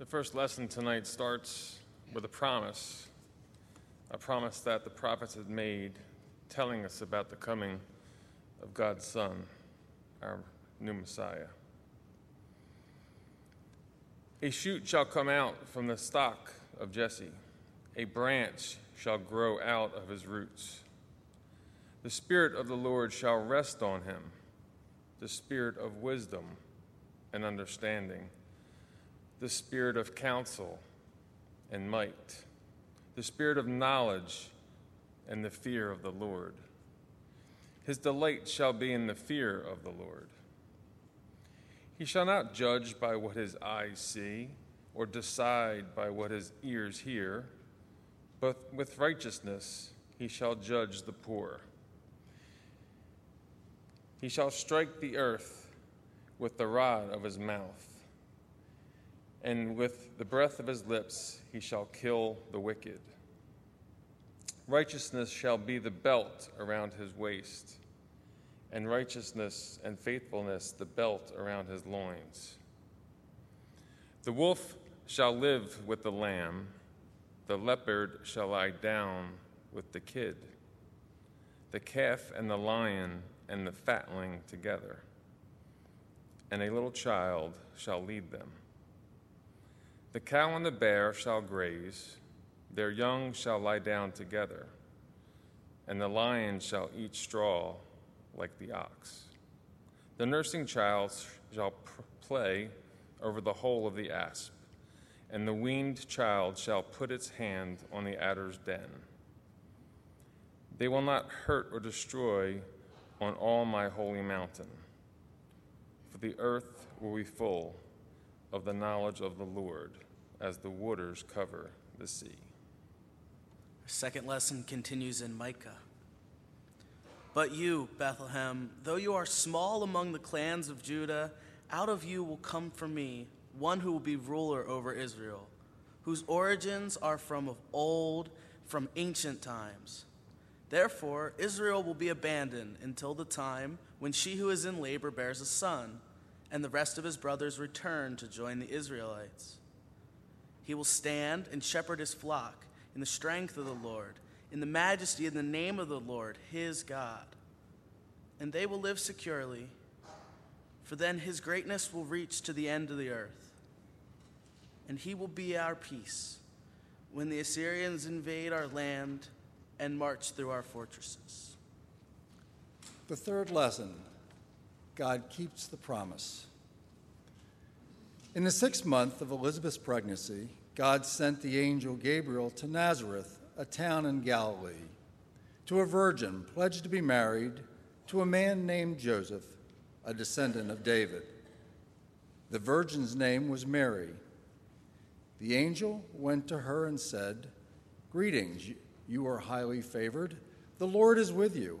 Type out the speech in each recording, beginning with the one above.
The first lesson tonight starts with a promise, a promise that the prophets had made, telling us about the coming of God's Son, our new Messiah. A shoot shall come out from the stock of Jesse, a branch shall grow out of his roots. The Spirit of the Lord shall rest on him, the Spirit of wisdom and understanding the spirit of counsel and might, the spirit of knowledge and the fear of the Lord. His delight shall be in the fear of the Lord. He shall not judge by what his eyes see, or decide by what his ears hear, but with righteousness he shall judge the poor. He shall strike the earth with the rod of his mouth and with the breath of his lips he shall kill the wicked. Righteousness shall be the belt around his waist, and righteousness and faithfulness the belt around his loins. The wolf shall live with the lamb, the leopard shall lie down with the kid, the calf and the lion and the fatling together, and a little child shall lead them. The cow and the bear shall graze, their young shall lie down together, and the lion shall eat straw like the ox. The nursing child shall play over the hole of the asp, and the weaned child shall put its hand on the adder's den. They will not hurt or destroy on all my holy mountain, for the earth will be full of the knowledge of the Lord as the waters cover the sea. Our second lesson continues in Micah. But you, Bethlehem, though you are small among the clans of Judah, out of you will come for me one who will be ruler over Israel, whose origins are from of old, from ancient times. Therefore, Israel will be abandoned until the time when she who is in labor bears a son and the rest of his brothers return to join the Israelites. He will stand and shepherd his flock in the strength of the Lord, in the majesty and the name of the Lord, his God. And they will live securely, for then his greatness will reach to the end of the earth. And he will be our peace when the Assyrians invade our land and march through our fortresses. The third lesson God keeps the promise. In the sixth month of Elizabeth's pregnancy, God sent the angel Gabriel to Nazareth, a town in Galilee, to a virgin pledged to be married to a man named Joseph, a descendant of David. The virgin's name was Mary. The angel went to her and said, Greetings, you are highly favored. The Lord is with you.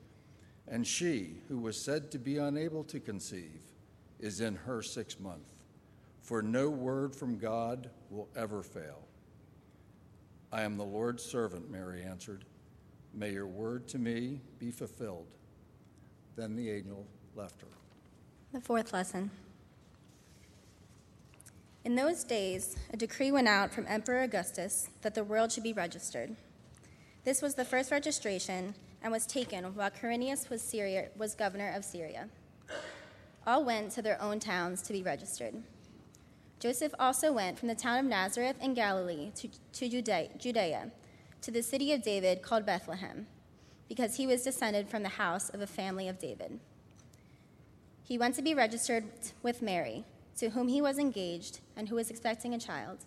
and she, who was said to be unable to conceive, is in her sixth month. For no word from God will ever fail. I am the Lord's servant, Mary answered. May your word to me be fulfilled. Then the angel left her. The fourth lesson. In those days, a decree went out from Emperor Augustus that the world should be registered. This was the first registration and was taken while Quirinius was, Syria, was governor of Syria. All went to their own towns to be registered. Joseph also went from the town of Nazareth in Galilee to, to Judea, to the city of David called Bethlehem, because he was descended from the house of a family of David. He went to be registered with Mary, to whom he was engaged and who was expecting a child.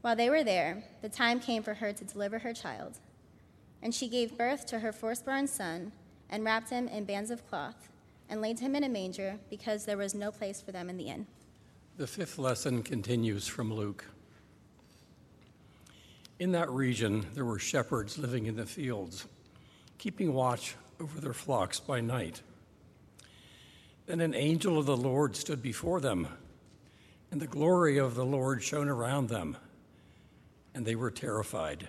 While they were there, the time came for her to deliver her child, and she gave birth to her firstborn son and wrapped him in bands of cloth and laid him in a manger because there was no place for them in the inn. The fifth lesson continues from Luke. In that region, there were shepherds living in the fields, keeping watch over their flocks by night. Then an angel of the Lord stood before them, and the glory of the Lord shone around them, and they were terrified.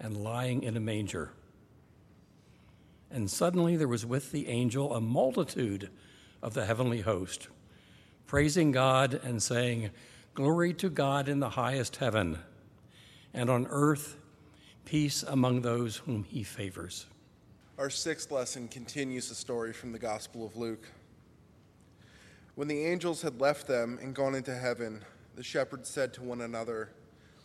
and lying in a manger. And suddenly there was with the angel a multitude of the heavenly host, praising God and saying, Glory to God in the highest heaven, and on earth, peace among those whom he favors. Our sixth lesson continues the story from the Gospel of Luke. When the angels had left them and gone into heaven, the shepherds said to one another,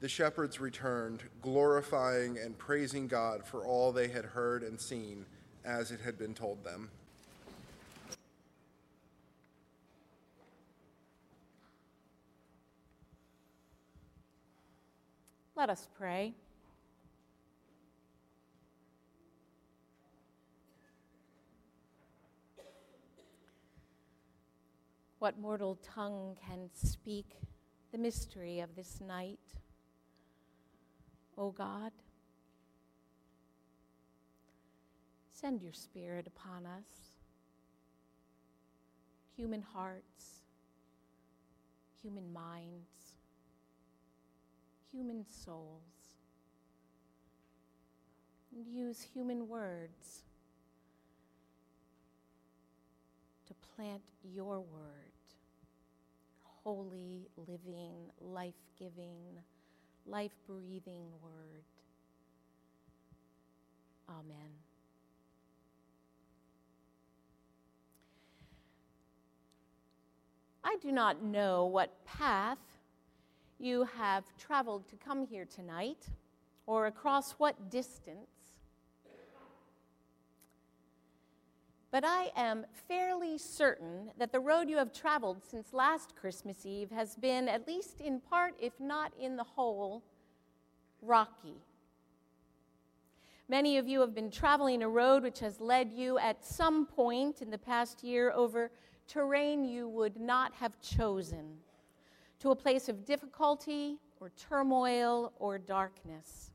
The shepherds returned, glorifying and praising God for all they had heard and seen, as it had been told them. Let us pray. What mortal tongue can speak the mystery of this night? O God, send your Spirit upon us, human hearts, human minds human souls. And use human words to plant your word, holy, living, life giving, life breathing word. Amen. I do not know what path you have traveled to come here tonight, or across what distance. But I am fairly certain that the road you have traveled since last Christmas Eve has been, at least in part, if not in the whole, rocky. Many of you have been traveling a road which has led you at some point in the past year over terrain you would not have chosen to a place of difficulty or turmoil or darkness.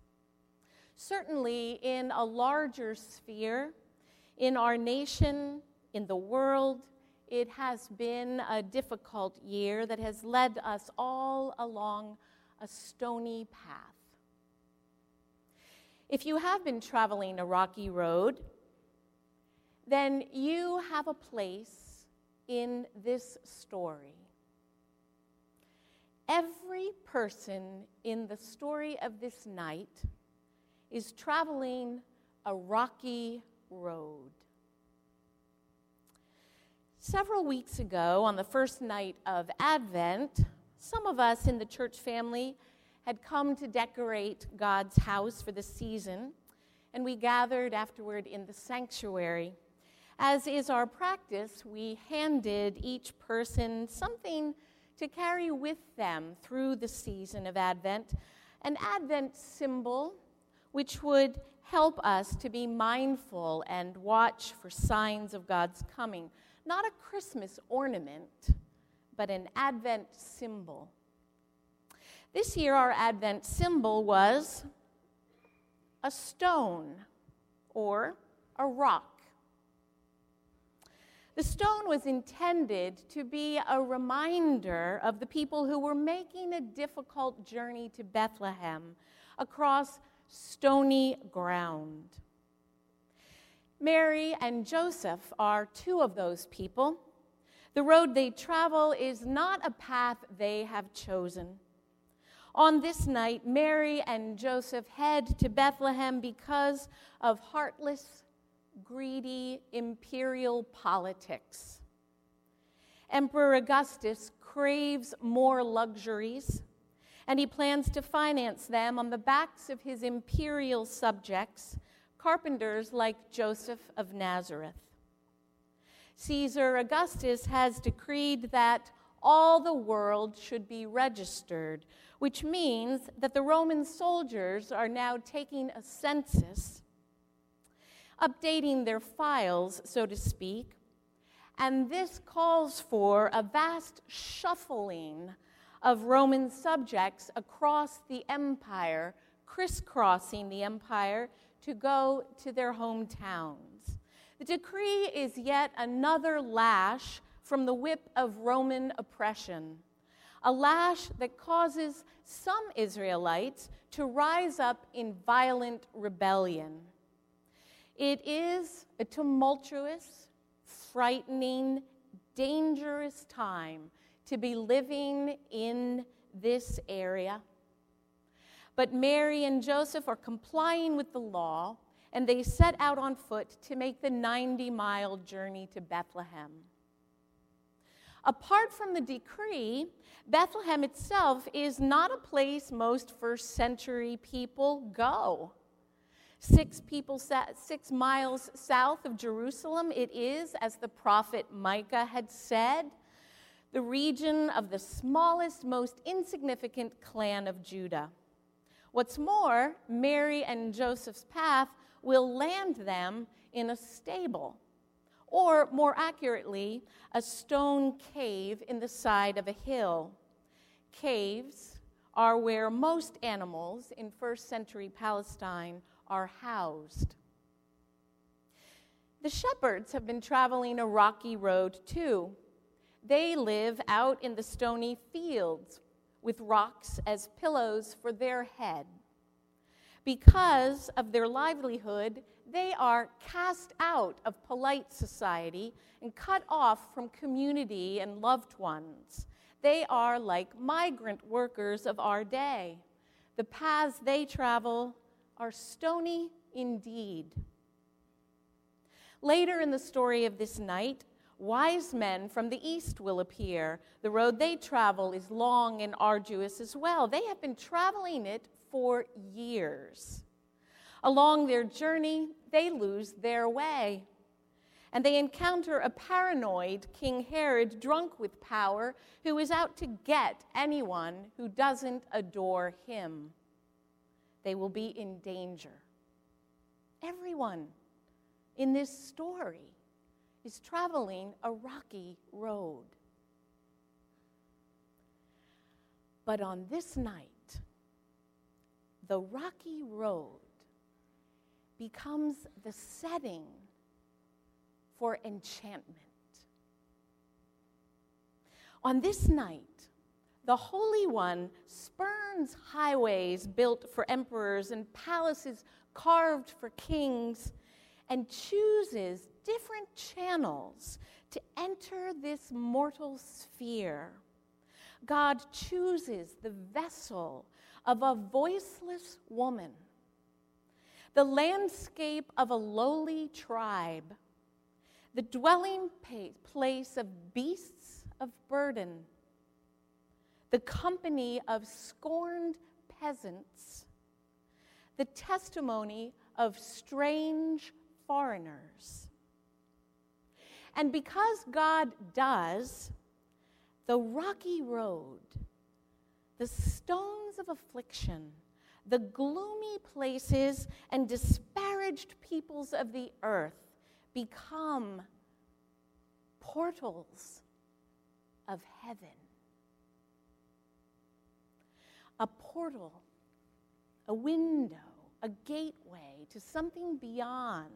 Certainly, in a larger sphere, in our nation, in the world, it has been a difficult year that has led us all along a stony path. If you have been traveling a rocky road, then you have a place in this story. Every person in the story of this night is traveling a rocky road. Several weeks ago, on the first night of Advent, some of us in the church family had come to decorate God's house for the season, and we gathered afterward in the sanctuary. As is our practice, we handed each person something to carry with them through the season of Advent, an Advent symbol which would help us to be mindful and watch for signs of God's coming. Not a Christmas ornament, but an Advent symbol. This year, our Advent symbol was a stone or a rock. The stone was intended to be a reminder of the people who were making a difficult journey to Bethlehem across stony ground. Mary and Joseph are two of those people. The road they travel is not a path they have chosen. On this night, Mary and Joseph head to Bethlehem because of heartless greedy imperial politics. Emperor Augustus craves more luxuries, and he plans to finance them on the backs of his imperial subjects, carpenters like Joseph of Nazareth. Caesar Augustus has decreed that all the world should be registered, which means that the Roman soldiers are now taking a census updating their files, so to speak. And this calls for a vast shuffling of Roman subjects across the empire, crisscrossing the empire to go to their hometowns. The decree is yet another lash from the whip of Roman oppression, a lash that causes some Israelites to rise up in violent rebellion. It is a tumultuous, frightening, dangerous time to be living in this area. But Mary and Joseph are complying with the law, and they set out on foot to make the 90 mile journey to Bethlehem. Apart from the decree, Bethlehem itself is not a place most first century people go six people six miles south of Jerusalem. It is, as the prophet Micah had said, the region of the smallest, most insignificant clan of Judah. What's more, Mary and Joseph's path will land them in a stable, or more accurately, a stone cave in the side of a hill. Caves are where most animals in first century Palestine are housed. The shepherds have been traveling a rocky road too. They live out in the stony fields with rocks as pillows for their head. Because of their livelihood, they are cast out of polite society and cut off from community and loved ones. They are like migrant workers of our day. The paths they travel are stony indeed. Later in the story of this night, wise men from the east will appear. The road they travel is long and arduous as well. They have been traveling it for years. Along their journey, they lose their way. And they encounter a paranoid King Herod, drunk with power, who is out to get anyone who doesn't adore him they will be in danger. Everyone in this story is traveling a rocky road. But on this night, the rocky road becomes the setting for enchantment. On this night, the Holy One spurns highways built for emperors and palaces carved for kings and chooses different channels to enter this mortal sphere. God chooses the vessel of a voiceless woman, the landscape of a lowly tribe, the dwelling place of beasts of burden the company of scorned peasants, the testimony of strange foreigners. And because God does, the rocky road, the stones of affliction, the gloomy places and disparaged peoples of the earth become portals of heaven. A portal, a window, a gateway to something beyond.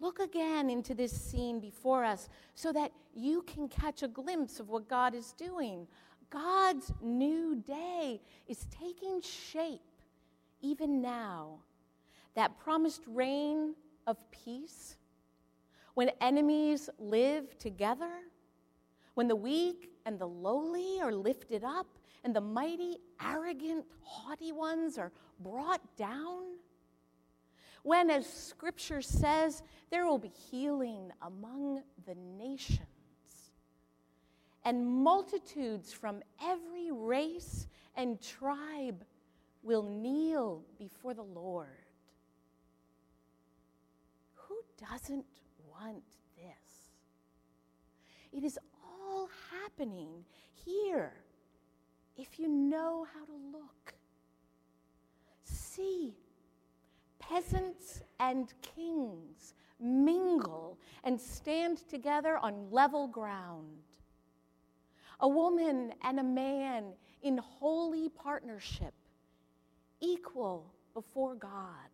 Look again into this scene before us so that you can catch a glimpse of what God is doing. God's new day is taking shape even now. That promised reign of peace, when enemies live together, when the weak and the lowly are lifted up, and the mighty, arrogant, haughty ones are brought down. When, as scripture says, there will be healing among the nations, and multitudes from every race and tribe will kneel before the Lord. Who doesn't want this? It is all happening here if you know how to look. See, peasants and kings mingle and stand together on level ground. A woman and a man in holy partnership, equal before God.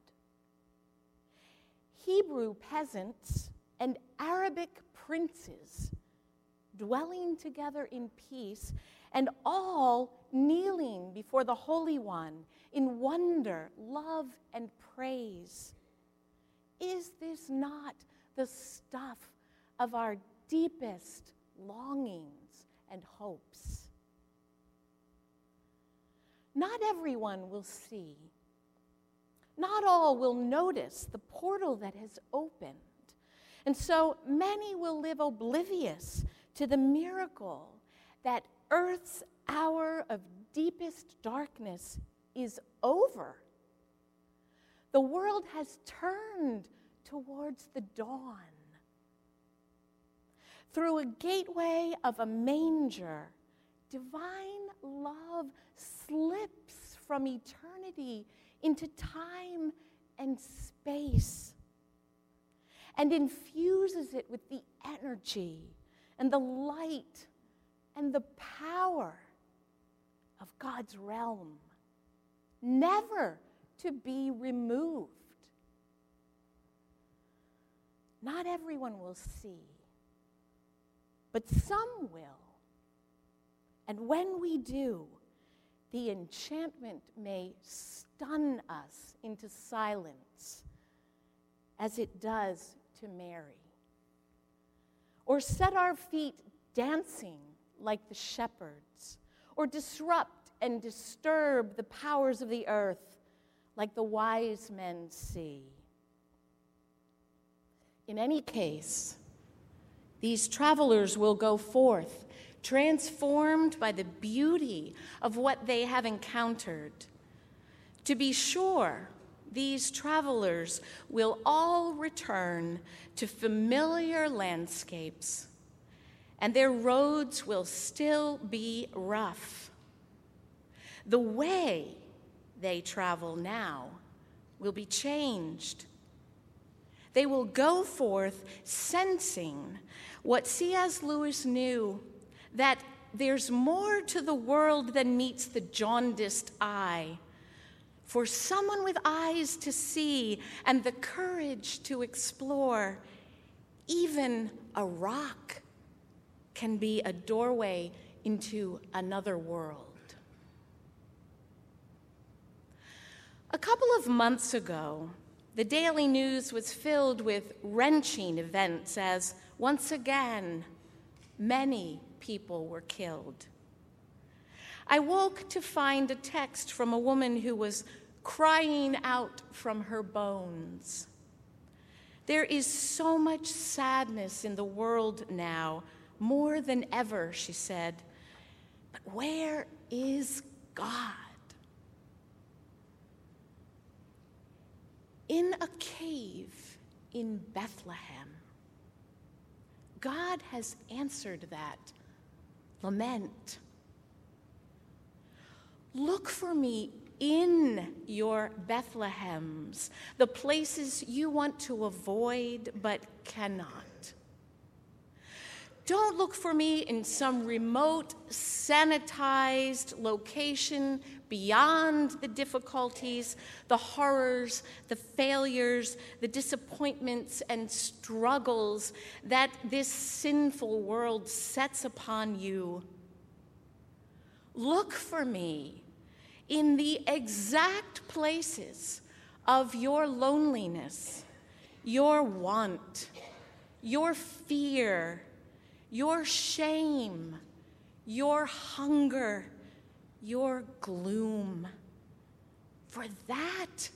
Hebrew peasants and Arabic princes dwelling together in peace and all kneeling before the Holy One in wonder, love, and praise. Is this not the stuff of our deepest longings and hopes? Not everyone will see. Not all will notice the portal that has opened. And so many will live oblivious to the miracle that Earth's hour of deepest darkness is over. The world has turned towards the dawn. Through a gateway of a manger, divine love slips from eternity into time and space and infuses it with the energy and the light and the power of God's realm, never to be removed. Not everyone will see, but some will. And when we do, the enchantment may stun us into silence, as it does to Mary, or set our feet dancing like the shepherds, or disrupt and disturb the powers of the earth like the wise men see. In any case, these travelers will go forth transformed by the beauty of what they have encountered. To be sure, these travelers will all return to familiar landscapes and their roads will still be rough. The way they travel now will be changed. They will go forth sensing what C.S. Lewis knew that there's more to the world than meets the jaundiced eye. For someone with eyes to see and the courage to explore, even a rock can be a doorway into another world. A couple of months ago, the daily news was filled with wrenching events as once again many people were killed. I woke to find a text from a woman who was crying out from her bones. There is so much sadness in the world now more than ever, she said. But where is God? In a cave in Bethlehem, God has answered that lament. Look for me in your Bethlehems, the places you want to avoid but cannot. Don't look for me in some remote, sanitized location beyond the difficulties, the horrors, the failures, the disappointments, and struggles that this sinful world sets upon you. Look for me in the exact places of your loneliness, your want, your fear, your shame, your hunger, your gloom. For that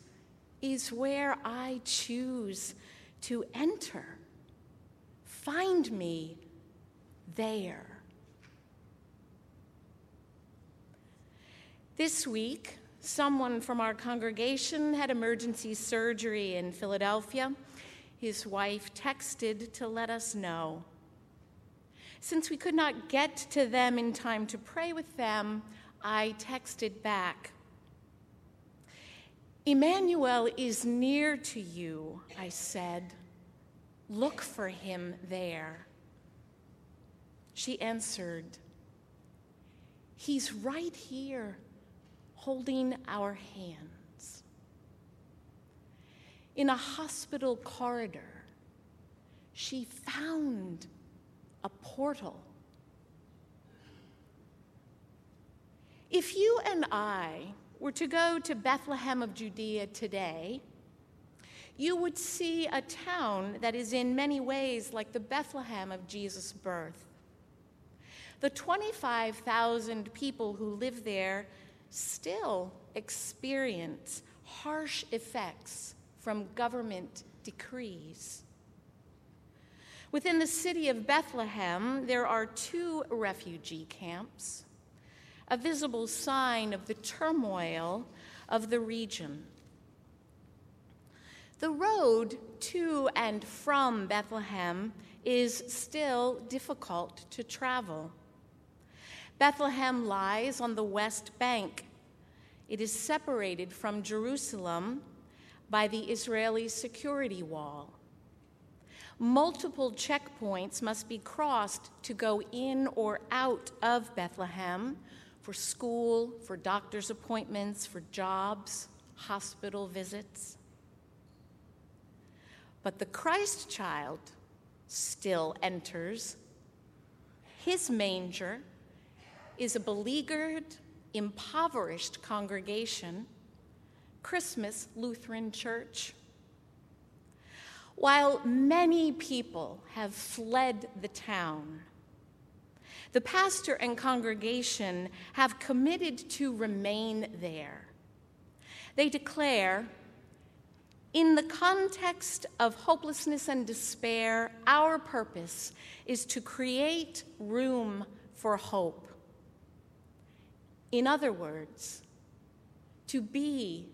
is where I choose to enter. Find me there. This week, someone from our congregation had emergency surgery in Philadelphia. His wife texted to let us know. Since we could not get to them in time to pray with them, I texted back. Emmanuel is near to you, I said. Look for him there. She answered, He's right here holding our hands. In a hospital corridor, she found a portal. If you and I were to go to Bethlehem of Judea today, you would see a town that is in many ways like the Bethlehem of Jesus' birth. The 25,000 people who live there still experience harsh effects from government decrees. Within the city of Bethlehem, there are two refugee camps, a visible sign of the turmoil of the region. The road to and from Bethlehem is still difficult to travel. Bethlehem lies on the west bank. It is separated from Jerusalem by the Israeli security wall. Multiple checkpoints must be crossed to go in or out of Bethlehem for school, for doctor's appointments, for jobs, hospital visits. But the Christ child still enters his manger is a beleaguered, impoverished congregation, Christmas Lutheran Church. While many people have fled the town, the pastor and congregation have committed to remain there. They declare, in the context of hopelessness and despair, our purpose is to create room for hope. In other words, to be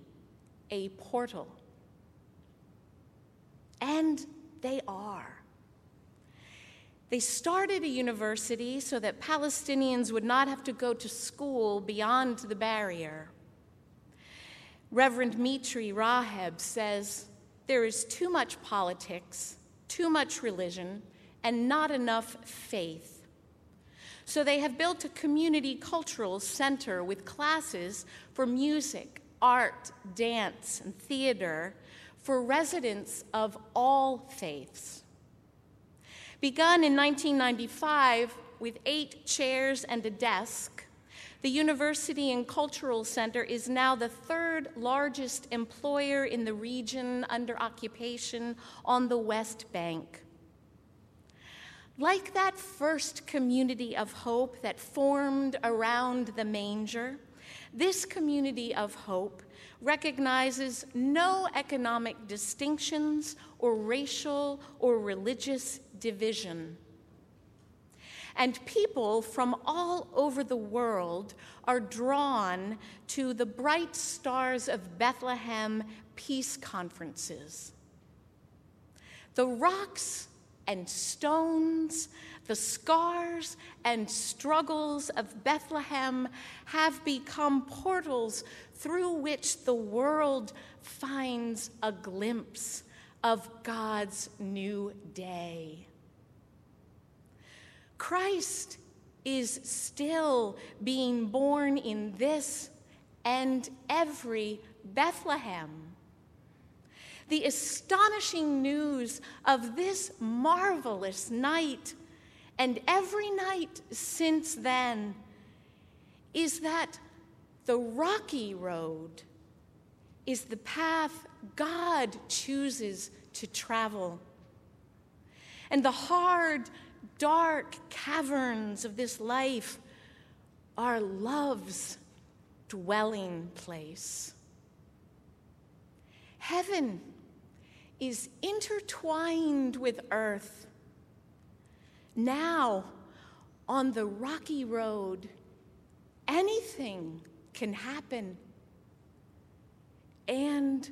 a portal. And they are. They started a university so that Palestinians would not have to go to school beyond the barrier. Reverend Mitri Raheb says there is too much politics, too much religion, and not enough faith so they have built a community cultural center with classes for music, art, dance, and theater for residents of all faiths. Begun in 1995 with eight chairs and a desk, the University and Cultural Center is now the third largest employer in the region under occupation on the West Bank. Like that first community of hope that formed around the manger, this community of hope recognizes no economic distinctions or racial or religious division. And people from all over the world are drawn to the Bright Stars of Bethlehem peace conferences. The rocks and stones, the scars and struggles of Bethlehem have become portals through which the world finds a glimpse of God's new day. Christ is still being born in this and every Bethlehem. The astonishing news of this marvelous night and every night since then is that the rocky road is the path God chooses to travel. And the hard, dark caverns of this life are love's dwelling place. Heaven is intertwined with earth. Now, on the rocky road, anything can happen and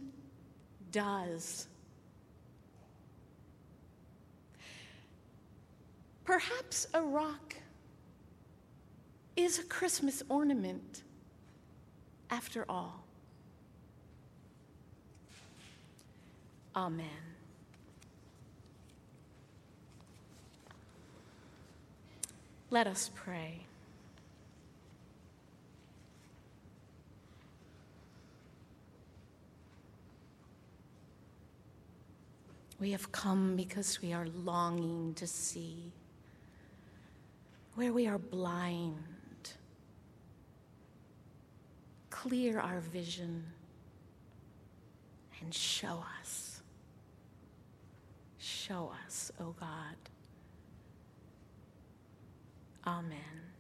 does. Perhaps a rock is a Christmas ornament after all. Amen. Let us pray. We have come because we are longing to see where we are blind. Clear our vision and show us. Show us, O oh God. Amen.